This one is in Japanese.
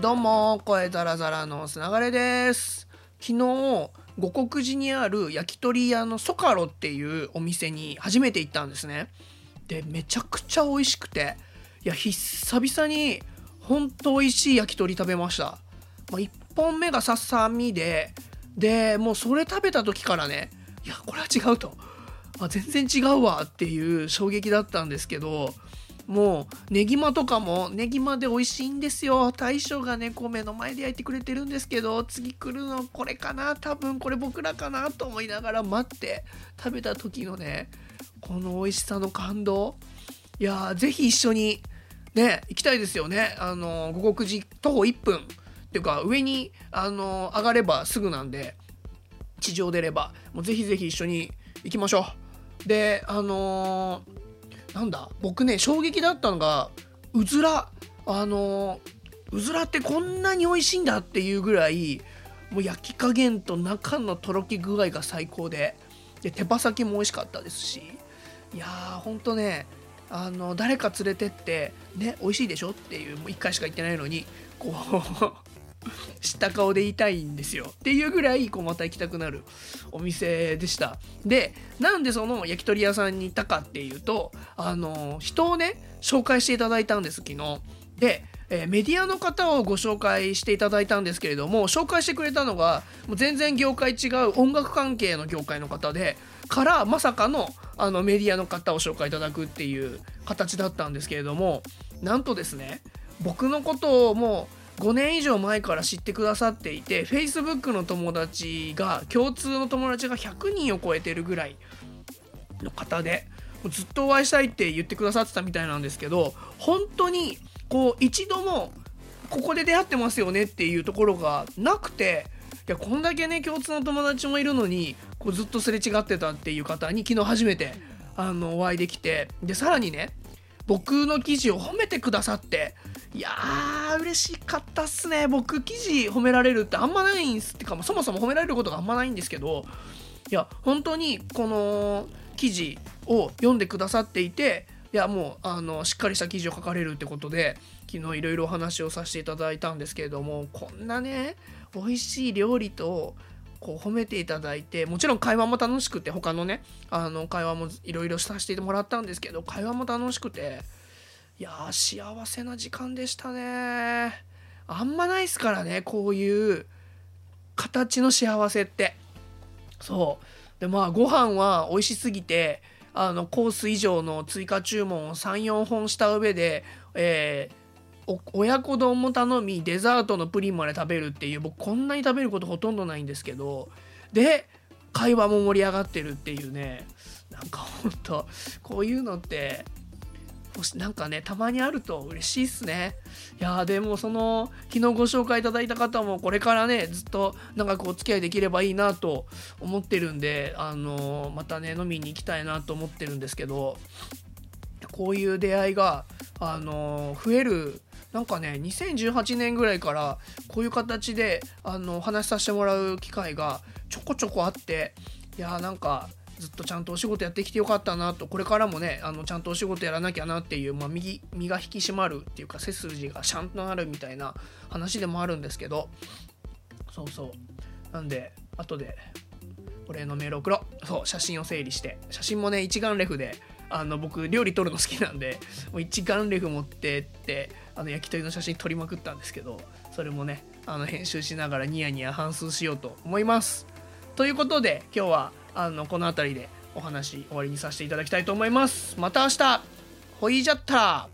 どうも声ザラザラのつながれです。昨日五国寺にある焼き鳥屋のソカロっていうお店に初めて行ったんですね。でめちゃくちゃ美味しくて。いや久々にほんと美味しい焼き鳥食べました、まあ、1本目がささみででもうそれ食べた時からねいやこれは違うと。あ全然違うわっていう衝撃だったんですけどもうねぎまとかもねぎまで美味しいんですよ。大将がねこう目の前で焼いてくれてるんですけど次来るのこれかな。多分これ僕らかなと思いながら待って食べた時のねこの美味しさの感動。いやーぜひ一緒にね行きたいですよね。あの五国寺徒歩1分っていうか上にあの上がればすぐなんで地上出れば。もうぜひぜひ一緒に行きましょう。であのーなんだ？僕ね衝撃だったのがうずらあのうずらってこんなに美味しいんだっていうぐらいもう焼き加減と中のとろけ具合が最高でで手羽先も美味しかったですしいやーほんとねあの誰か連れてってね美味しいでしょっていうもう1回しか言ってないのにこう知った顔でいたいんですよ。っていうぐらいこうまた行きたくなるお店でした。でなんでその焼き鳥屋さんに行ったかっていうとあの人をね紹介していただいたんです昨日。でえメディアの方をご紹介していただいたんですけれども紹介してくれたのがもう全然業界違う音楽関係の業界の方でからまさかのあのメディアの方を紹介いただくっていう形だったんですけれどもなんとですね僕のことをもう5年以上前から知ってくださっていて Facebook の友達が共通の友達が100人を超えてるぐらいの方でずっとお会いしたいって言ってくださってたみたいなんですけど本当にこう一度もここで出会ってますよねっていうところがなくていやこんだけね共通の友達もいるのにこうずっとすれ違ってたっていう方に昨日初めてあのお会いできてでさらにね僕の記事を褒めてくださっていやー嬉しかったっすね。僕記事褒められるってあんまないんす。ってかもそもそも褒められることがあんまないんですけどいや本当にこの記事を読んでくださっていていやもうあのしっかりした記事を書かれるってことで昨日いろいろお話をさせていただいたんですけれどもこんなね美味しい料理とこう褒めていただいてもちろん会話も楽しくて他のねあの会話もいろいろさせてもらったんですけど会話も楽しくていや幸せな時間でしたね。あんまないっすからねこういう形の幸せって。そう。でまあご飯は美味しすぎてあのコース以上の追加注文を34本した上で、えー、親子丼も頼みデザートのプリンまで食べるっていう僕こんなに食べることほとんどないんですけどで会話も盛り上がってるっていうね。なんかほんとこういうのってなんかねたまにあると嬉しいっすね。いやでもその昨日ご紹介いただいた方もこれからねずっと長くお付き合いできればいいなと思ってるんであのまたね飲みに行きたいなと思ってるんですけどこういう出会いがあの増えるなんかね2018年ぐらいからこういう形であのお話しさせてもらう機会がちょこちょこあっていやーなんかずっとちゃんとお仕事やってきてよかったなとこれからもねあのちゃんとお仕事やらなきゃなっていう、まあ、右身が引き締まるっていうか背筋がシャンとなるみたいな話でもあるんですけどそうそう。なんで後でお礼のメール送ろう。そう写真を整理して。写真もね一眼レフであの僕料理撮るの好きなんでもう一眼レフ持ってってあの焼き鳥の写真撮りまくったんですけどそれもねあの編集しながらニヤニヤ反数しようと思います。ということで今日はあのこの辺りでお話終わりにさせていただきたいと思います。また明日。ほいじゃった